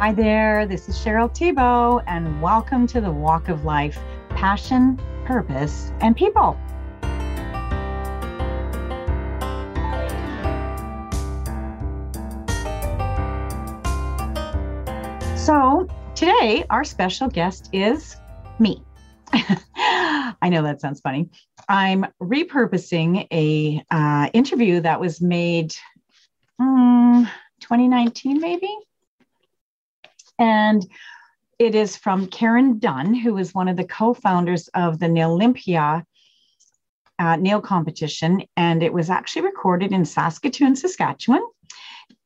Hi there, this is Cheryl Thibault, and welcome to the Walk of Life Passion, Purpose, and People. So, today our special guest is me. I know that sounds funny. I'm repurposing a uh, interview that was made um, 2019, maybe and it is from Karen Dunn, who is one of the co founders of the Nailympia uh, nail competition. And it was actually recorded in Saskatoon, Saskatchewan.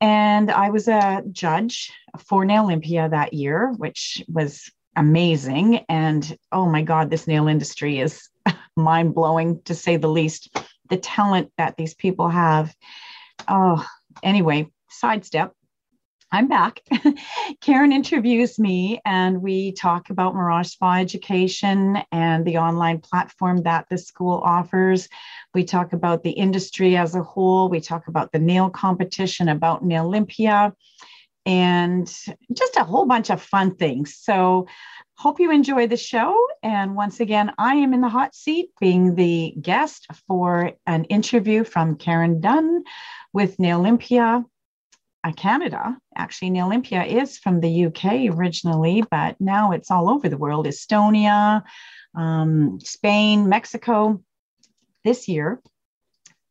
And I was a judge for Nailympia that year, which was amazing. And oh my God, this nail industry is mind blowing to say the least. The talent that these people have. Oh, anyway, sidestep. I'm back. Karen interviews me and we talk about Mirage Spa Education and the online platform that the school offers. We talk about the industry as a whole. We talk about the nail competition, about Nail Olympia, and just a whole bunch of fun things. So, hope you enjoy the show. And once again, I am in the hot seat being the guest for an interview from Karen Dunn with Nailympia uh, Canada. Actually, Nailympia is from the UK originally, but now it's all over the world Estonia, um, Spain, Mexico. This year,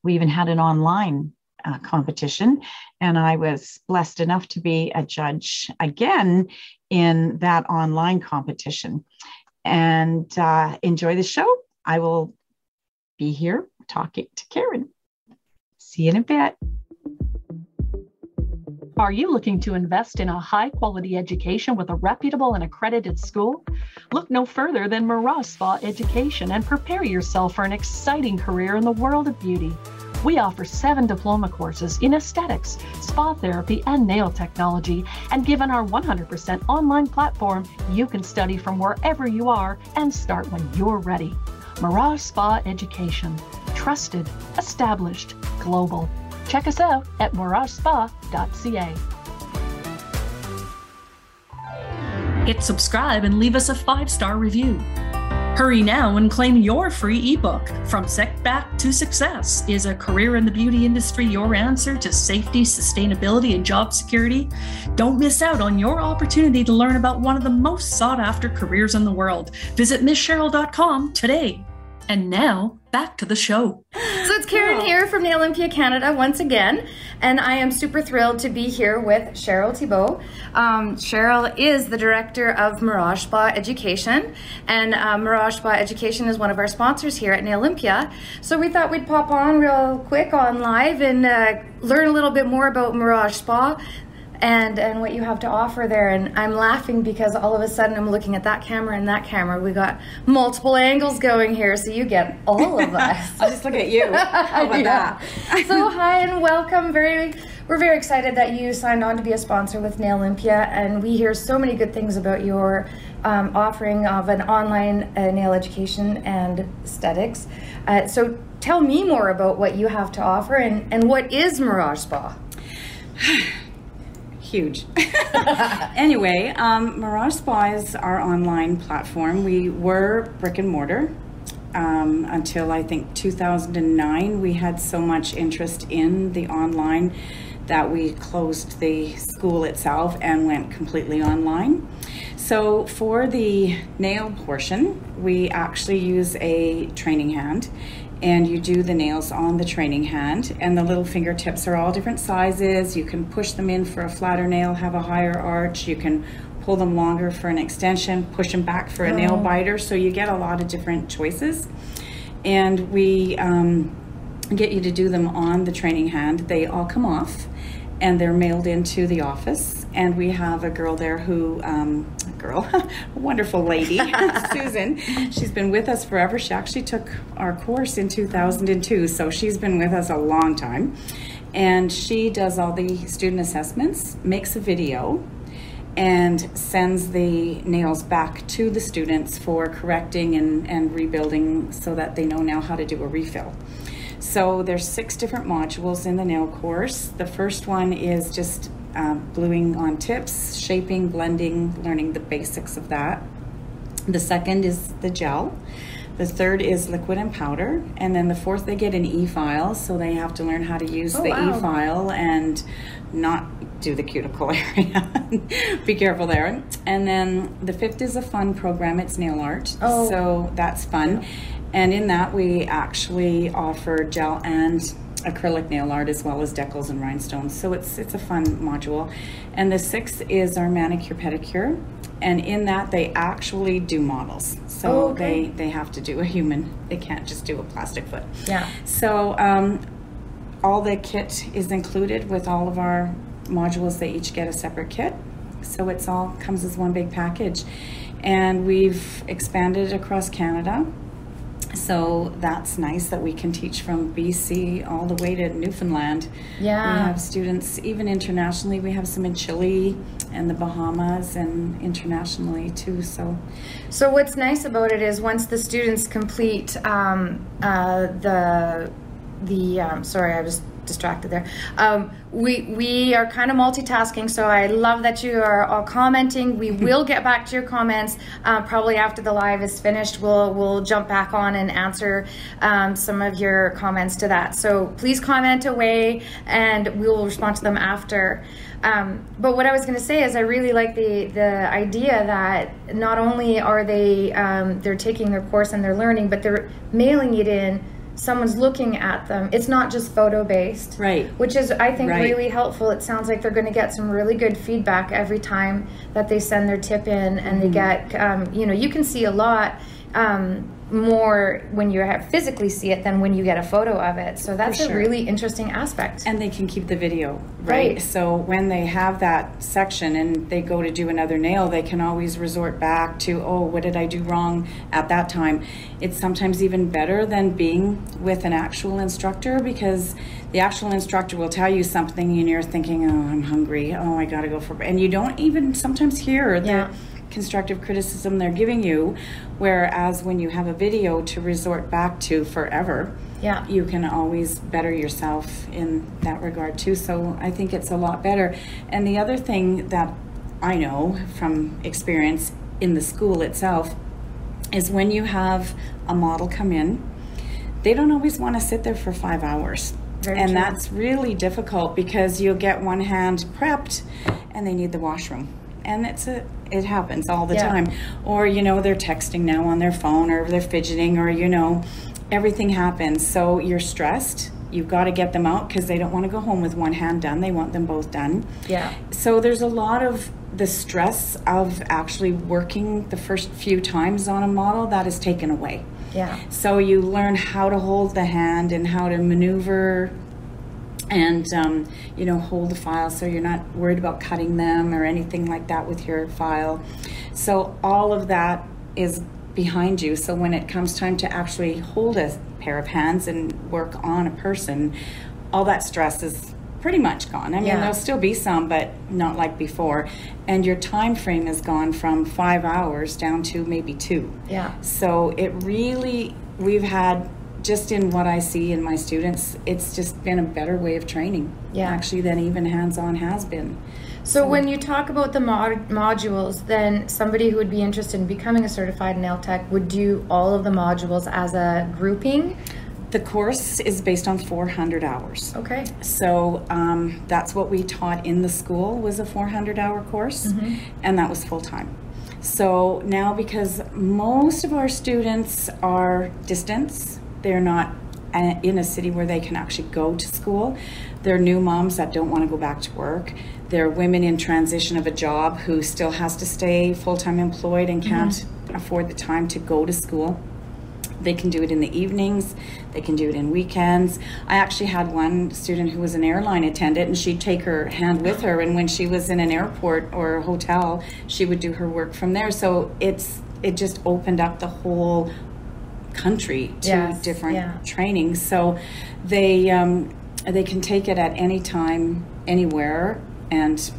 we even had an online uh, competition, and I was blessed enough to be a judge again in that online competition. And uh, enjoy the show. I will be here talking to Karen. See you in a bit. Are you looking to invest in a high quality education with a reputable and accredited school? Look no further than Mirage Spa Education and prepare yourself for an exciting career in the world of beauty. We offer seven diploma courses in aesthetics, spa therapy, and nail technology. And given our 100% online platform, you can study from wherever you are and start when you're ready. Mirage Spa Education. Trusted, established, global. Check us out at miragespa.ca. Hit subscribe and leave us a five star review. Hurry now and claim your free ebook. From Setback to Success Is a Career in the Beauty Industry Your Answer to Safety, Sustainability, and Job Security? Don't miss out on your opportunity to learn about one of the most sought after careers in the world. Visit MissCheryl.com today. And now, back to the show. So it's Karen here from Nailympia Canada once again, and I am super thrilled to be here with Cheryl Thibault. Um, Cheryl is the director of Mirage Spa Education, and uh, Mirage Spa Education is one of our sponsors here at Nailympia. So we thought we'd pop on real quick on live and uh, learn a little bit more about Mirage Spa and and what you have to offer there and i'm laughing because all of a sudden i'm looking at that camera and that camera we got multiple angles going here so you get all of us i'll just look at you how about yeah. that so hi and welcome very we're very excited that you signed on to be a sponsor with nailympia and we hear so many good things about your um, offering of an online uh, nail education and aesthetics uh, so tell me more about what you have to offer and, and what is mirage spa huge. anyway, um, Mirage Spa is our online platform. We were brick and mortar um, until I think 2009. We had so much interest in the online that we closed the school itself and went completely online. So for the nail portion, we actually use a training hand and you do the nails on the training hand. And the little fingertips are all different sizes. You can push them in for a flatter nail have a higher arch. You can pull them longer for an extension push them back for a nail oh. biter. So you get a lot of different choices. And we um, get you to do them on the training hand. They all come off and they're mailed into the office. And we have a girl there who, um, a girl, a wonderful lady, Susan. She's been with us forever. She actually took our course in 2002, so she's been with us a long time. And she does all the student assessments, makes a video, and sends the nails back to the students for correcting and, and rebuilding so that they know now how to do a refill. So there's six different modules in the nail course. The first one is just uh, gluing on tips, shaping, blending, learning the basics of that. The second is the gel. The third is liquid and powder. And then the fourth, they get an e file. So they have to learn how to use Oh, the wow. e file and not do the cuticle area. Be careful there. And then the fifth is a fun program. It's nail art. Oh. So that's fun. And in that, we actually offer gel and acrylic nail art as well as decals and rhinestones. So it's it's a fun module. And the sixth is our manicure pedicure. And in that, they actually do models. So Oh, okay. they, they have to do a human. They can't just do a plastic foot. Yeah. So um, all the kit is included with all of our modules. They each get a separate kit. So it's all comes as one big package. And we've expanded across Canada. So that's nice that we can teach from BC all the way to Newfoundland. Yeah. We have students even internationally. We have some in Chile and the Bahamas and internationally too. So So what's nice about it is once the students complete um, uh, the the um, sorry, I was distracted there. Um, we we are kind of multitasking, so I love that you are all commenting. We will get back to your comments uh, probably after the live is finished. We'll we'll jump back on and answer um, some of your comments to that. So please comment away, and we will respond to them after. Um, but what I was going to say is, I really like the the idea that not only are they um, they're taking their course and they're learning, but they're mailing it in. Someone's looking at them. It's not just photo based, Right. Which is, I think, Right. really helpful. It sounds like they're going to get some really good feedback every time that they send their tip in, and they get, um, you know, you can see a lot um, more when you have physically see it than when you get a photo of it. So that's a really interesting aspect. and they can keep the video right? Right. so when they have that section and they go to do another nail they can always resort back to oh what did i do wrong at that time it's sometimes even better than being with an actual instructor because the actual instructor will tell you something and you're thinking oh i'm hungry oh i gotta go for and you don't even sometimes hear the Yeah. Constructive criticism they're giving you whereas when you have a video to resort back to forever Yeah. you can always better yourself in that regard too. So I think it's a lot better. And the other thing that I know from experience in the school itself is when you have a model come in, they don't always want to sit there for five hours. Very and true. that's really difficult because you'll get one hand prepped and they need the washroom. And it's a it happens all the Yeah. time. Or, you know, they're texting now on their phone or they're fidgeting or, you know, everything happens. So you're stressed. You've got to get them out because they don't want to go home with one hand done. They want them both done. Yeah. So there's a lot of the stress of actually working the first few times on a model that is taken away. Yeah. So you learn how to hold the hand and how to maneuver and um, you know hold the file so you're not worried about cutting them or anything like that with your file. So all of that is behind you. So when it comes time to actually hold a pair of hands and work on a person, all that stress is pretty much gone. I mean, Yeah. there'll still be some, but not like before. And your time frame has gone from five hours down to maybe two. Yeah. So it really, we've had, just in what I see in my students, it's just been a better way of training. Yeah. Actually, than even hands on has been. So when you talk about the mod- modules, then somebody who would be interested in becoming a certified nail tech would do all of the modules as a grouping. The course is based on 400 hours. Okay. So um, that's what we taught in the school was a 400 hour course, and that was full time. So now, because most of our students are distance, they're not in a city where they can actually go to school. They're new moms that don't want to go back to work. They're women in transition of a job who still has to stay full time employed and mm-hmm. can't afford the time to go to school. They can do it in the evenings. They can do it in weekends. I actually had one student who was an airline attendant, and she'd take her hand with her. And when she was in an airport or a hotel, she would do her work from there. So it's it just opened up the whole country to Yes, different yeah. trainings. So they um, they can take it at any time, anywhere, and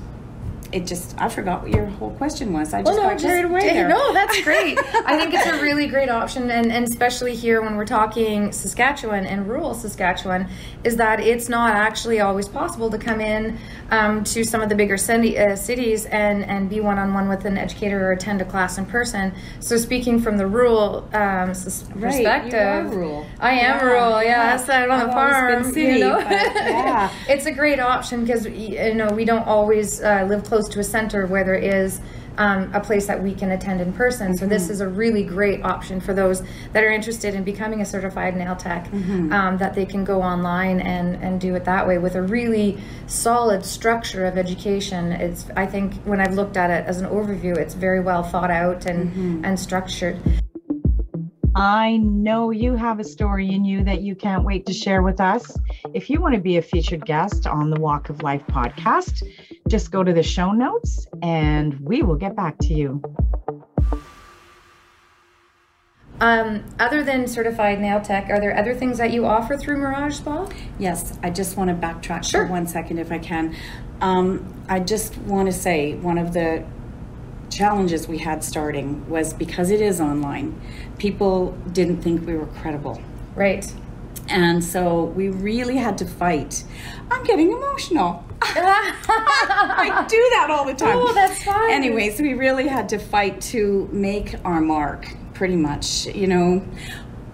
it just I forgot what your whole question was. I just Well, no, got carried away there. No, that's great. I think it's a really great option, and, and especially here when we're talking Saskatchewan and rural Saskatchewan, is that it's not actually always possible to come in um, to some of the bigger city, uh, cities and, and be one on one with an educator or attend a class in person. So, speaking from the rural um, s- Right, perspective, you are rural. I am Yeah, rural. Yeah, yeah. I on I've a always farm. city, you know? yeah. it's a great option because you know we don't always uh, live close to a center where there is um, a place that we can attend in person. So Mm-hmm. this is a really great option for those that are interested in becoming a certified nail tech. Mm-hmm. Um, that they can go online and and do it that way with a really solid structure of education. It's I think when I've looked at it as an overview, it's very well thought out and Mm-hmm. and structured. I know you have a story in you that you can't wait to share with us. If you want to be a featured guest on the Walk of Life podcast, just go to the show notes and we will get back to you. Um, other than certified nail tech, are there other things that you offer through Mirage Spa? Yes, I just want to backtrack Sure. for one second if I can. Um, I just want to say one of the challenges we had starting was because it is online, people didn't think we were credible. Right. And so we really had to fight. I'm getting emotional. I do that all the time. Oh, that's fine. Anyways, we really had to fight to make our mark, pretty much. You know,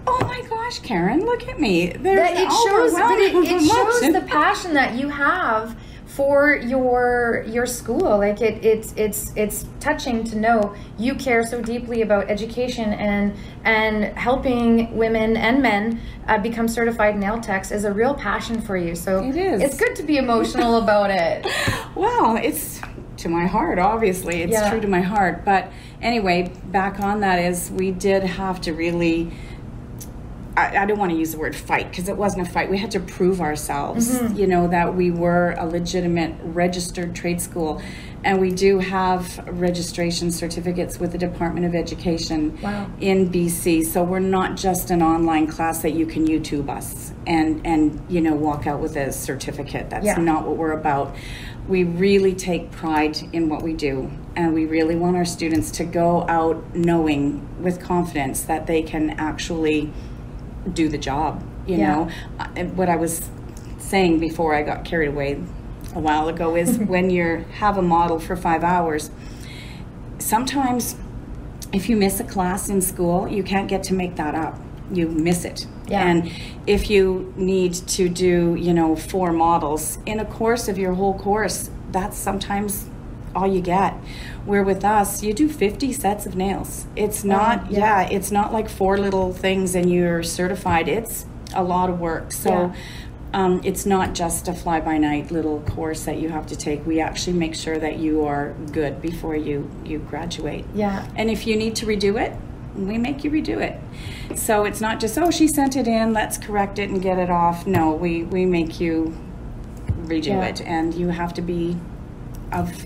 oh my gosh, Karen, look at me. There's that it shows it, it shows the passion that you have for your your school like it it's it's it's touching to know you care so deeply about education and and helping women and men uh, become certified nail techs is a real passion for you so It is. it's good to be emotional about it Well, it's to my heart, obviously. It's Yeah. true to my heart. But anyway, back on that is we did have to really. I, I don't want to use the word fight because it wasn't a fight. We had to prove ourselves, Mm-hmm. you know, that we were a legitimate registered trade school. And we do have registration certificates with the Department of Education Wow. in BC. So we're not just an online class that you can YouTube us and, and you know, walk out with a certificate. That's Yeah. not what we're about. We really take pride in what we do, and we really want our students to go out knowing with confidence that they can actually do the job. You Yeah. know, Uh, and what I was saying before I got carried away a while ago is when you have a model for five hours, sometimes if you miss a class in school, you can't get to make that up. You miss it. Yeah. And if you need to do, you know, four models in a course of your whole course, that's sometimes all you get. Where with us, you do 50 sets of nails. It's not, yeah. yeah. it's not like four little things and you're certified. It's a lot of work. So Yeah. um, it's not just a fly by night little course that you have to take. We actually make sure that you are good before you, you graduate. Yeah. And if you need to redo it, we make you redo it. So it's not just, oh, she sent it in, let's correct it and get it off. No, we, we make you redo Yeah. it. And you have to be of,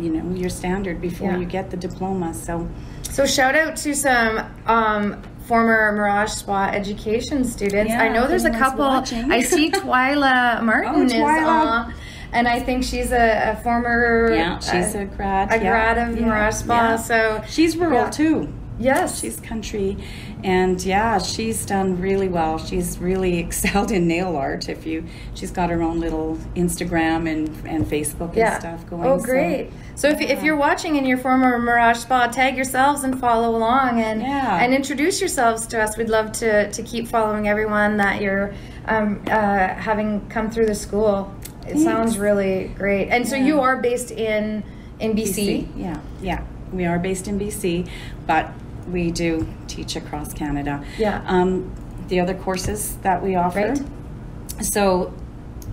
you know, your standard before Yeah. you get the diploma. So So shout out to some um, former Mirage Spa education students. Yeah, I know there's a couple. watching. I see Twyla Martin Oh, is Twyla. on, and I think she's a, a former yeah, she's uh, a grad. a yeah, grad of Mirage Spa. So She's rural too. Yes, She's country, and yeah, she's done really well. She's really excelled in nail art. If you, she's got her own little Instagram and and Facebook yeah. and stuff going. On. Oh, so- great. So, if, if you're watching and you're former Mirage Spa, tag yourselves and follow along and Yeah. and introduce yourselves to us. We'd love to to keep following everyone that you're um, uh, having come through the school. It sounds really great. And so you are based in in BC. Yeah, yeah. We are based in BC, but we do teach across Canada. Yeah. Um, the other courses that we offer. Right. So,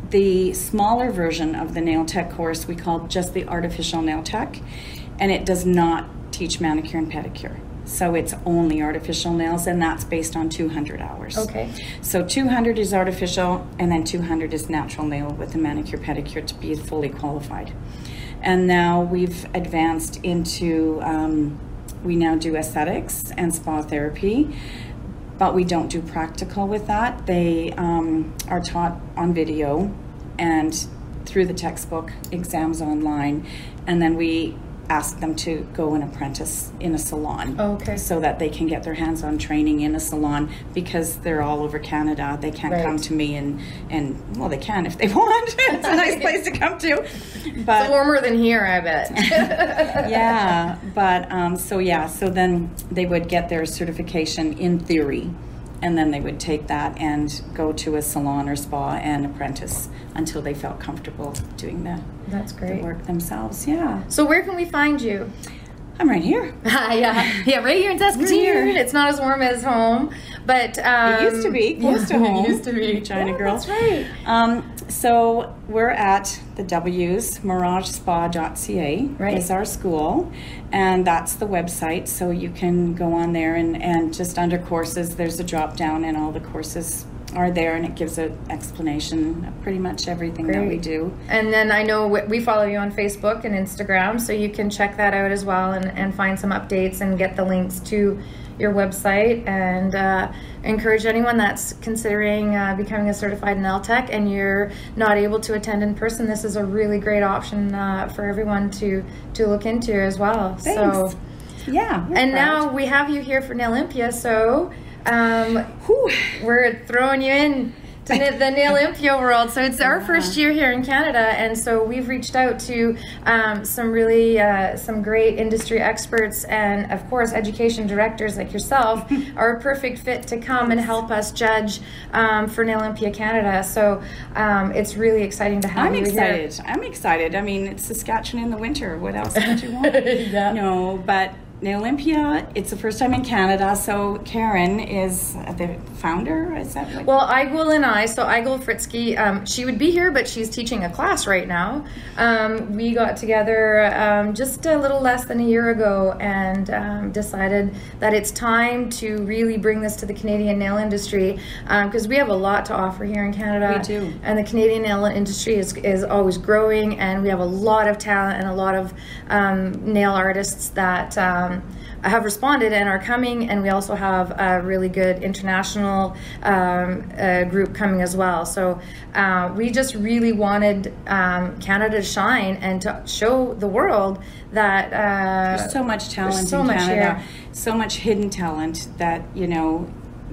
the smaller version of the nail tech course we call just the artificial nail tech, and it does not teach manicure and pedicure. So it's only artificial nails, and that's based on 200 hours. Okay. So 200 is artificial, and then 200 is natural nail with a manicure pedicure to be fully qualified. And now we've advanced into, um, we now do aesthetics and spa therapy, but we don't do practical with that. They um, are taught on video, and through the textbook, exams online, and then we ask them to go and apprentice in a salon. Okay. So that they can get their hands-on training in a salon because they're all over Canada. They can't Right. come to me and and well, they can if they want. it's a nice place to come to, but It's warmer than here, I bet. yeah, but um, so yeah, so then they would get their certification in theory, and then they would take that and go to a salon or spa and apprentice until they felt comfortable doing the, That's the work themselves. Yeah, So where can we find you? I'm right here. yeah, yeah, right here in Saskatoon. here. It's not as warm as home, but um, It used to be close to home. It used to be. Regina Yeah, girl. That's right. Um, so we're at the W's, miragespa.ca Right. is our school, and that's the website. So you can go on there and, and just under courses, there's a drop down, and all the courses are there, and it gives an explanation of pretty much everything that we do. And then I know we- follow you on Facebook and Instagram, so you can check that out as well and, and find some updates and get the links to your website. And uh, encourage anyone that's considering uh, becoming a certified nail tech and you're not able to attend in person. This is a really great option uh, for everyone to to look into as well. So. Thanks. Yeah. And proud. now we have you here for Nail Olympia, so um, Whew. we're throwing you in to the Nail Olympia world. So it's our first year here in Canada, and so we've reached out to um, some really uh, some great industry experts and of course education directors like yourself are a perfect fit to come and help us judge um, for Nail Olympia Canada. So um, it's really exciting to have you. I'm you excited. I'm excited. I mean, it's Saskatchewan in the winter. What else would you want? Yeah. No, but the Olympia, it's the first time in Canada. So Karen is the founder. Is that like? Well, Igul and I, so Igul Fritzky, um, she would be here, but she's teaching a class right now. Um, we got together um, just a little less than a year ago and um, decided that it's time to really bring this to the Canadian nail industry because we have a lot to offer here in Canada. We do. And the Canadian nail industry is, is always growing, and we have a lot of talent and a lot of um, nail artists that. Um, have responded and are coming, and we also have a really good international um, uh, group coming as well. So uh, we just really wanted um, Canada to shine and to show the world that uh, There's so much talent so in much Canada. here. So much hidden talent that you know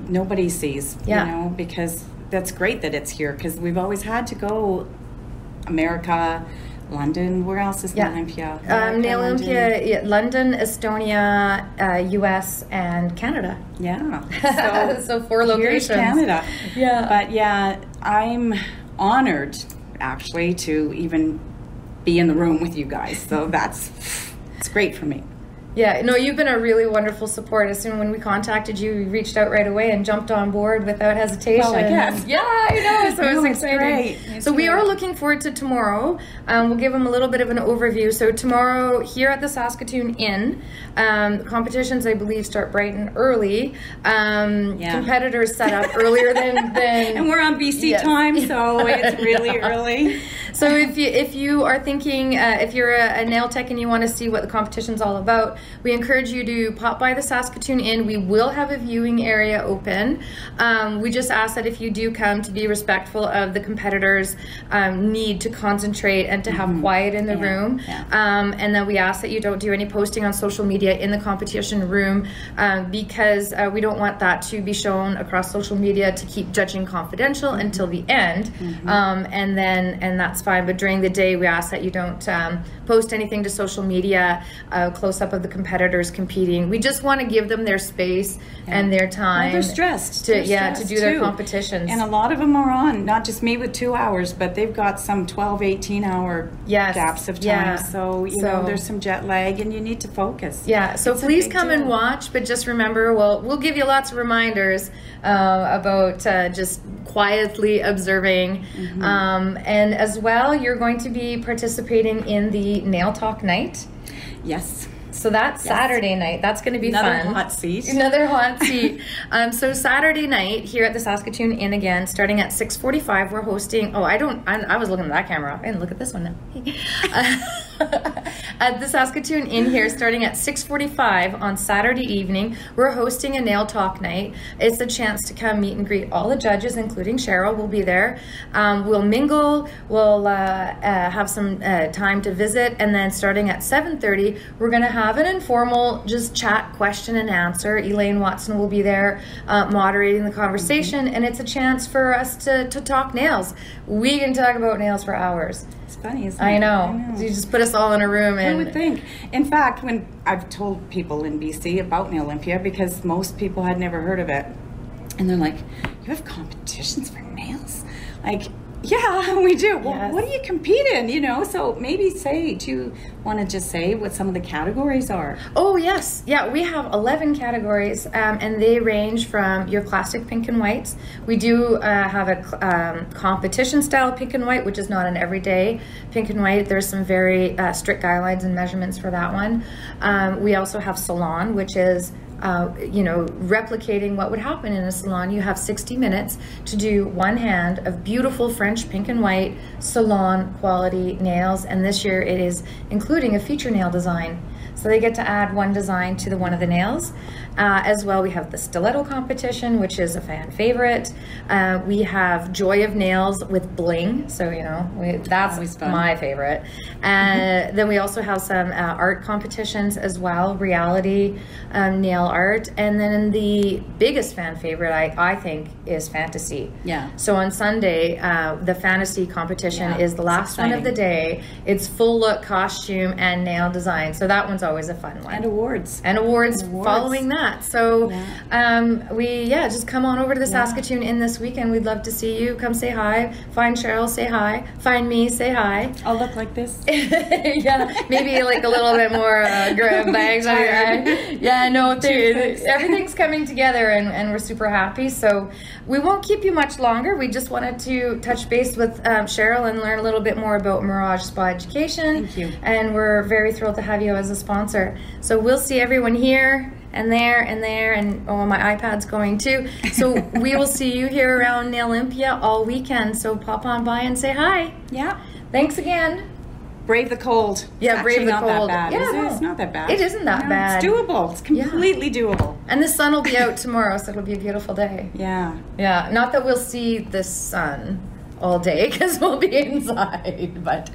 nobody sees. Yeah. You know because that's great that it's here because we've always had to go America, London. Where else is Yeah. Olympia? um, Nail London. Olympia, yeah, London, Estonia, uh, U.S., and Canada. Yeah. So, So four locations. Canada. Yeah. But yeah, I'm honored actually to even be in the room with you guys. So that's it's great for me. Yeah, no, you've been a really wonderful support. As soon when we contacted you, you reached out right away and jumped on board without hesitation. Well, I guess. Yeah, I know. So No, it's exciting. It's so we are looking forward to tomorrow. Um, we'll give them a little bit of an overview. So tomorrow here at the Saskatoon Inn, um, competitions I believe start bright and early. Um, Yeah. Competitors set up earlier than than And we're on BC Yes. time, so it's really early. So if you if you are thinking uh, if you're a, a nail tech and you want to see what the competition's all about, we encourage you to pop by the Saskatoon Inn. We will have a viewing area open. Um, we just ask that if you do come to be respectful of the competitors' um, need to concentrate and to have quiet in the Mm-hmm. Yeah, room. yeah. Um, and then we ask that you don't do any posting on social media in the competition room um, because uh, we don't want that to be shown across social media to keep judging confidential Mm-hmm. until the end. Um, and then, and that's fine. But during the day, we ask that you don't um, post anything to social media, uh, close up of the competitors competing. We just want to give them their space and their time. Well, they're stressed. To, They're yeah, to stressed, do their competitions. And a lot of them are on, not just me with two hours, but they've got some 12, 18 hour Yes, gaps of time. yeah. So, you So- know, there's some jet lag and you need to focus. Yeah, so It's please come and watch, but just remember, well, we'll give you lots of reminders uh, about uh, just quietly observing. Mm-hmm. Um, and as well, you're going to be participating in the Nail Talk Night. Yes. So that's Saturday night. That's going to be Another fun. hot seat. Another hot seat. um, so Saturday night here at the Saskatoon Inn again, starting at 6:45, we're hosting. Oh, I don't. I, I was looking at that camera. I didn't look at this one now. Uh, at the Saskatoon Inn here, starting at 6:45 on Saturday evening. We're hosting a nail talk night. It's a chance to come meet and greet all the judges, including Cheryl. will be there. Um, we'll mingle. We'll uh, uh, have some uh, time to visit, and then starting at 7:30, we're going to have an informal just chat, question and answer. Elaine Watson will be there uh, moderating the conversation, mm-hmm. and it's a chance for us to to talk nails. We can talk about nails for hours funny, isn't I know. I know. You just put us all in a room and I would think. In fact, when I've told people in BC about Nail Olympia because most people had never heard of it. And they're like, You have competitions for nails? Like yeah, we do. Well, yes. what do you compete in? You know, so maybe say, do you want to just say what some of the categories are? Oh, yes. Yeah, we have 11 categories, um, and they range from your classic pink and whites. We do uh, have a um, competition style pink and white, which is not an everyday pink and white. There's some very uh, strict guidelines and measurements for that one. Um, we also have salon, which is uh, you know, replicating what would happen in a salon. You have 60 minutes to do one hand of beautiful French pink and white salon quality nails, and this year it is including a feature nail design. So they get to add one design to the one of the nails. Uh, as well, we have the stiletto competition, which is a fan favorite. Uh, we have Joy of Nails with bling, so you know we, that's my favorite. And uh, then we also have some uh, art competitions as well, reality um, nail art, and then the biggest fan favorite I, I think is fantasy. Yeah. So on Sunday, uh, the fantasy competition yeah, is the last one of the day. It's full look costume and nail design, so that one's always a fun one. And awards. And awards, and awards. following that that. So yeah. Um, we, yeah, just come on over to the yeah. Saskatoon Inn this weekend. We'd love to see you. Come say hi. Find Cheryl, say hi. Find me, say hi. I'll look like this. yeah, maybe like a little bit more uh, bags on your head. Yeah, no, everything's coming together and, and we're super happy. So we won't keep you much longer. We just wanted to touch base with um, Cheryl and learn a little bit more about Mirage Spa Education. Thank you. And we're very thrilled to have you as a sponsor. So we'll see everyone here and there and there and oh my iPad's going too. So we will see you here around Olympia all weekend. So pop on by and say hi. Yeah. Thanks again. Brave the cold. Yeah, it's brave the not cold. That bad, yeah, it? It's not that bad. It isn't that no, bad. It's doable. It's completely yeah. doable. And the sun will be out tomorrow, so it'll be a beautiful day. Yeah. Yeah. Not that we'll see the sun all day because we'll be inside. But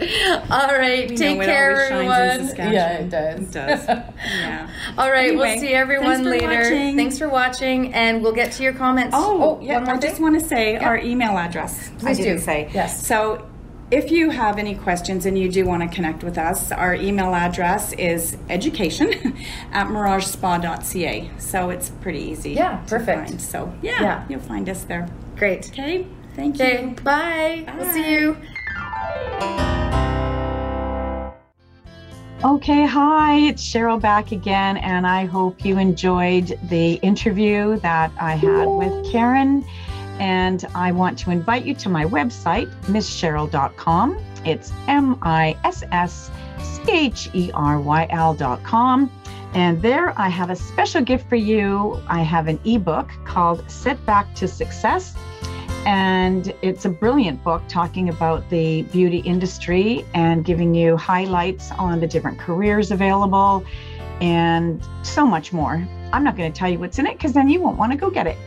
all right, we take care, everyone. Yeah, it does. It does. yeah. all right, anyway, we'll see everyone thanks later. Watching. Thanks for watching, and we'll get to your comments. Oh, oh yeah. I just want to say yeah. our email address. Please I do say yes. So. If you have any questions and you do want to connect with us, our email address is education at miragespa.ca. So it's pretty easy. Yeah, perfect. Find. So yeah, yeah, you'll find us there. Great. Okay. Thank you. Okay, bye. bye. We'll see you. Okay, hi, it's Cheryl back again, and I hope you enjoyed the interview that I had with Karen. And I want to invite you to my website, misscheryl.com. It's M I S S C H E R Y L.com. And there I have a special gift for you. I have an ebook called Set Back to Success and it's a brilliant book talking about the beauty industry and giving you highlights on the different careers available and so much more. I'm not going to tell you what's in it because then you won't want to go get it.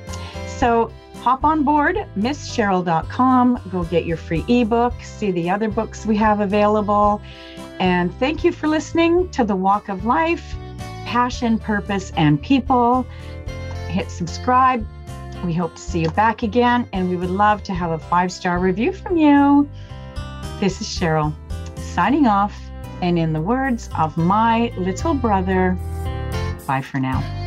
So hop on board, misscheryl.com, go get your free ebook, see the other books we have available. And thank you for listening to The Walk of Life Passion, Purpose, and People. Hit subscribe we hope to see you back again, and we would love to have a five star review from you. This is Cheryl signing off, and in the words of my little brother, bye for now.